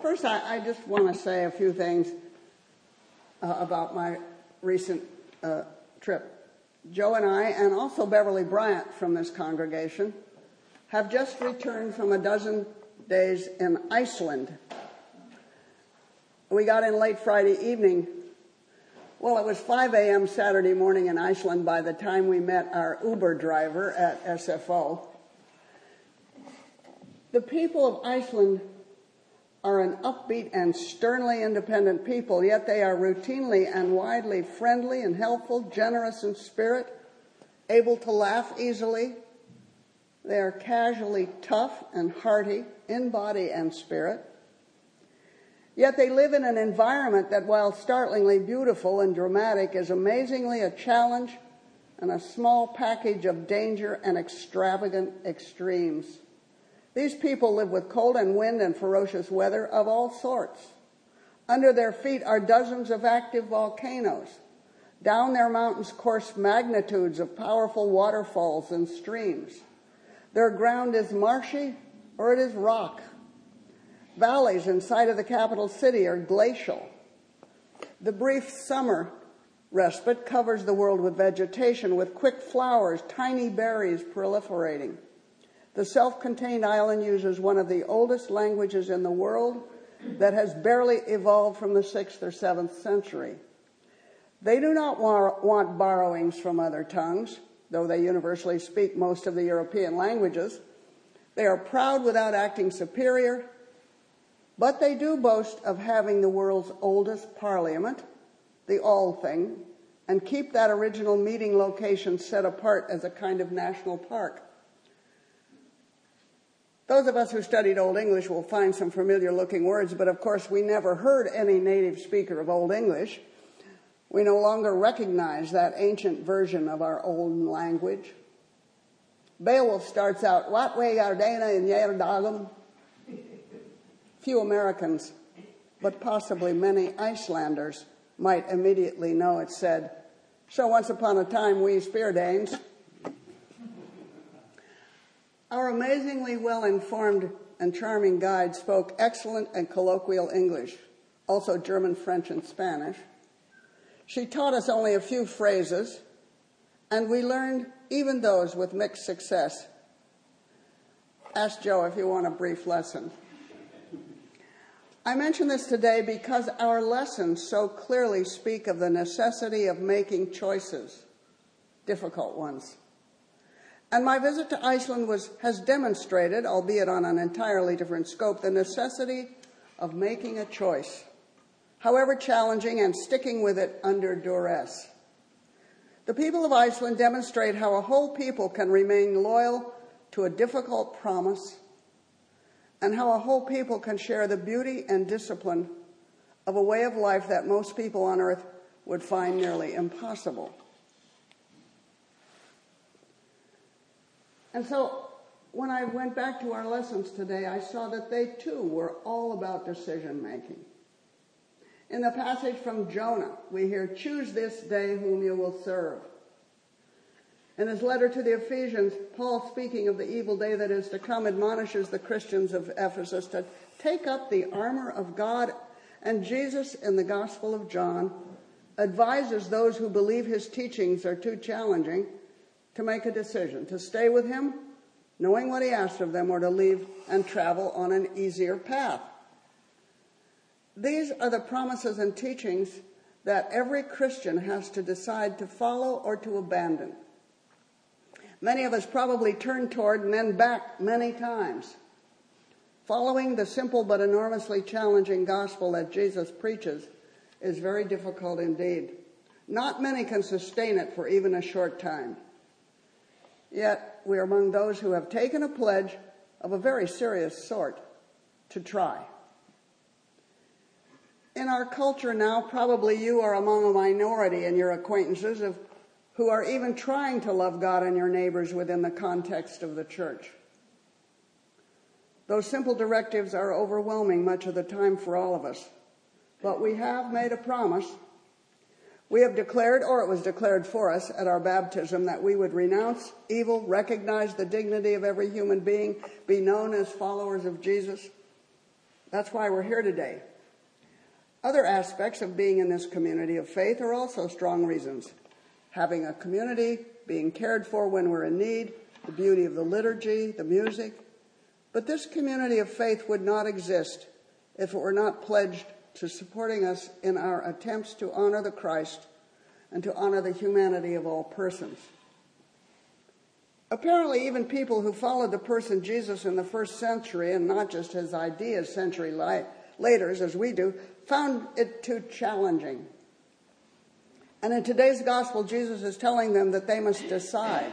First, I, I just want to say a few things uh, about my recent uh, trip. Joe and I, and also Beverly Bryant from this congregation, have just returned from a dozen days in Iceland. We got in late Friday evening. Well, it was 5 a.m. Saturday morning in Iceland by the time we met our Uber driver at SFO. The people of Iceland are an upbeat and sternly independent people, yet they are routinely and widely friendly and helpful, generous in spirit, able to laugh easily. They are casually tough and hearty in body and spirit. Yet they live in an environment that, while startlingly beautiful and dramatic, is amazingly a challenge and a small package of danger and extravagant extremes. These people live with cold and wind and ferocious weather of all sorts. Under their feet are dozens of active volcanoes. Down their mountains course magnitudes of powerful waterfalls and streams. Their ground is marshy or it is rock. Valleys inside of the capital city are glacial. The brief summer respite covers the world with vegetation, with quick flowers, tiny berries proliferating. The self contained island uses one of the oldest languages in the world that has barely evolved from the 6th or 7th century. They do not want borrowings from other tongues, though they universally speak most of the European languages. They are proud without acting superior, but they do boast of having the world's oldest parliament, the Althing, and keep that original meeting location set apart as a kind of national park. Those of us who studied Old English will find some familiar looking words, but of course we never heard any native speaker of Old English. We no longer recognize that ancient version of our old language. Beowulf starts out, What way Gardena in Yerdagum? Few Americans, but possibly many Icelanders, might immediately know it said, So once upon a time we Speardanes our amazingly well informed and charming guide spoke excellent and colloquial English, also German, French, and Spanish. She taught us only a few phrases, and we learned even those with mixed success. Ask Joe if you want a brief lesson. I mention this today because our lessons so clearly speak of the necessity of making choices, difficult ones. And my visit to Iceland was, has demonstrated, albeit on an entirely different scope, the necessity of making a choice, however challenging, and sticking with it under duress. The people of Iceland demonstrate how a whole people can remain loyal to a difficult promise, and how a whole people can share the beauty and discipline of a way of life that most people on earth would find nearly impossible. And so when I went back to our lessons today, I saw that they too were all about decision making. In the passage from Joshua, we hear, Choose this day whom you will serve. In his letter to the Ephesians, Paul, speaking of the evil day that is to come, admonishes the Christians of Ephesus to take up the armor of God. And Jesus, in the Gospel of John, advises those who believe his teachings are too challenging to make a decision to stay with him, knowing what he asked of them, or to leave and travel on an easier path. These are the promises and teachings that every Christian has to decide to follow or to abandon. Many of us probably turn toward and then back many times. Following the simple but enormously challenging gospel that Jesus preaches is very difficult indeed. Not many can sustain it for even a short time. Yet we are among those who have taken a pledge of a very serious sort to try. In our culture now, probably you are among a minority in your acquaintances of who are even trying to love God and your neighbors within the context of the church. Those simple directives are overwhelming much of the time for all of us. But we have made a promise we have declared, or it was declared for us at our baptism, that we would renounce evil, recognize the dignity of every human being, be known as followers of Jesus. That's why we're here today. Other aspects of being in this community of faith are also strong reasons. Having a community, being cared for when we're in need, the beauty of the liturgy, the music. But this community of faith would not exist if it were not pledged to supporting us in our attempts to honor the Christ and to honor the humanity of all persons. Apparently, even people who followed the person Jesus in the first century, and not just his ideas century later, as we do, found it too challenging. And in today's gospel, Jesus is telling them that they must decide.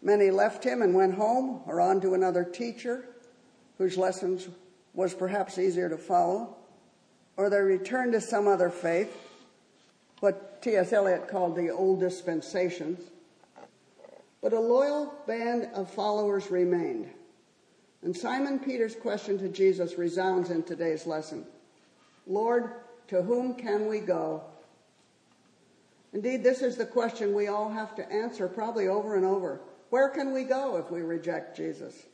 Many left him and went home or on to another teacher whose lessons was perhaps easier to follow, or they return to some other faith, what T.S. Eliot called the old dispensations but a loyal band of followers remained. And Simon Peter's question to Jesus resounds in today's lesson Lord, to whom can we go? Indeed, this is the question we all have to answer probably over and over. Where can we go if we reject Jesus?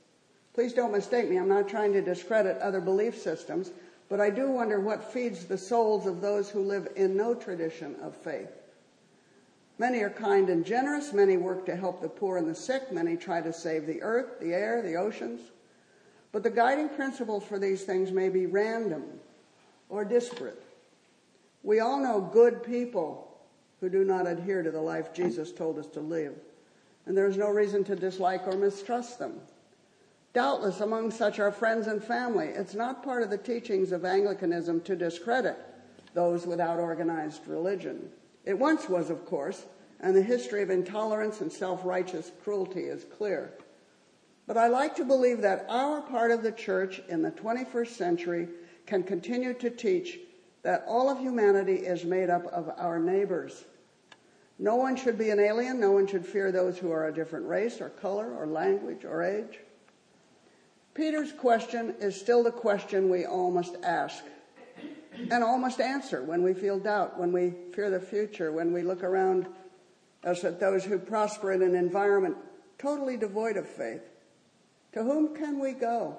Please don't mistake me, I'm not trying to discredit other belief systems, but I do wonder what feeds the souls of those who live in no tradition of faith. Many are kind and generous. Many work to help the poor and the sick. Many try to save the earth, the air, the oceans. But the guiding principles for these things may be random or disparate. We all know good people who do not adhere to the life Jesus told us to live, and there is no reason to dislike or mistrust them. Doubtless, among such are friends and family. It's not part of the teachings of Anglicanism to discredit those without organized religion. It once was, of course, and the history of intolerance and self righteous cruelty is clear. But I like to believe that our part of the church in the 21st century can continue to teach that all of humanity is made up of our neighbors. No one should be an alien. No one should fear those who are a different race or color or language or age. Peter's question is still the question we all must ask and all must answer when we feel doubt, when we fear the future, when we look around us at those who prosper in an environment totally devoid of faith. To whom can we go?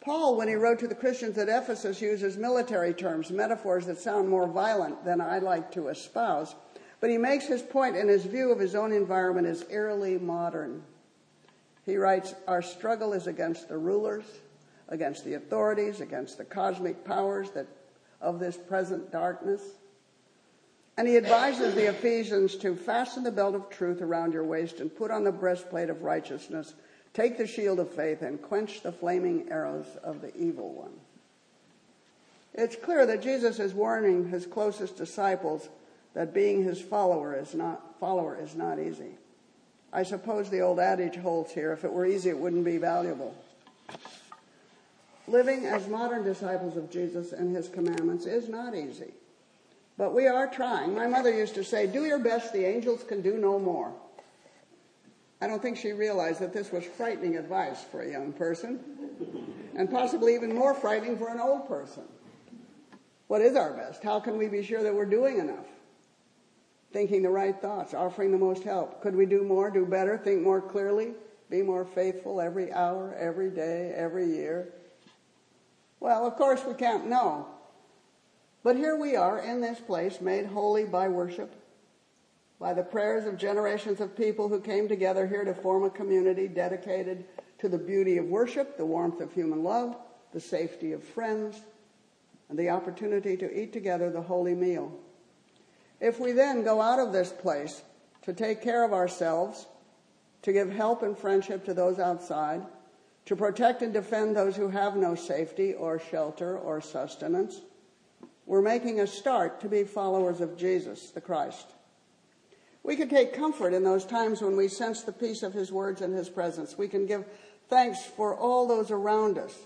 Paul, when he wrote to the Christians at Ephesus, uses military terms, metaphors that sound more violent than I like to espouse. But he makes his point, and his view of his own environment is eerily modern. He writes, Our struggle is against the rulers against the authorities, against the cosmic powers that of this present darkness. And he advises the Ephesians to fasten the belt of truth around your waist and put on the breastplate of righteousness, take the shield of faith, and quench the flaming arrows of the evil one. It's clear that Jesus is warning his closest disciples that being his follower is not follower is not easy. I suppose the old adage holds here if it were easy it wouldn't be valuable. Living as modern disciples of Jesus and his commandments is not easy. But we are trying. My mother used to say, Do your best, the angels can do no more. I don't think she realized that this was frightening advice for a young person, and possibly even more frightening for an old person. What is our best? How can we be sure that we're doing enough? Thinking the right thoughts, offering the most help. Could we do more, do better, think more clearly, be more faithful every hour, every day, every year? Well, of course, we can't know. But here we are in this place, made holy by worship, by the prayers of generations of people who came together here to form a community dedicated to the beauty of worship, the warmth of human love, the safety of friends, and the opportunity to eat together the holy meal. If we then go out of this place to take care of ourselves, to give help and friendship to those outside, to protect and defend those who have no safety or shelter or sustenance. We're making a start to be followers of Jesus, the Christ. We can take comfort in those times when we sense the peace of His words and His presence. We can give thanks for all those around us.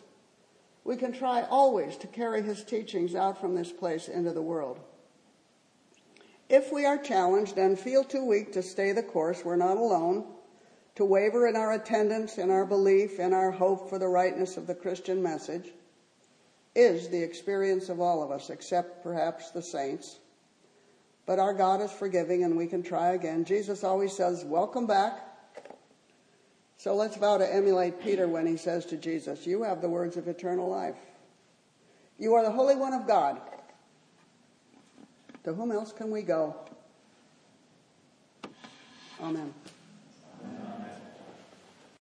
We can try always to carry His teachings out from this place into the world. If we are challenged and feel too weak to stay the course, we're not alone to waver in our attendance, in our belief, in our hope for the rightness of the Christian message is the experience of all of us, except perhaps the saints. But our God is forgiving and we can try again. Jesus always says, Welcome back. So let's vow to emulate Peter when he says to Jesus, You have the words of eternal life. You are the Holy One of God. To whom else can we go? Amen.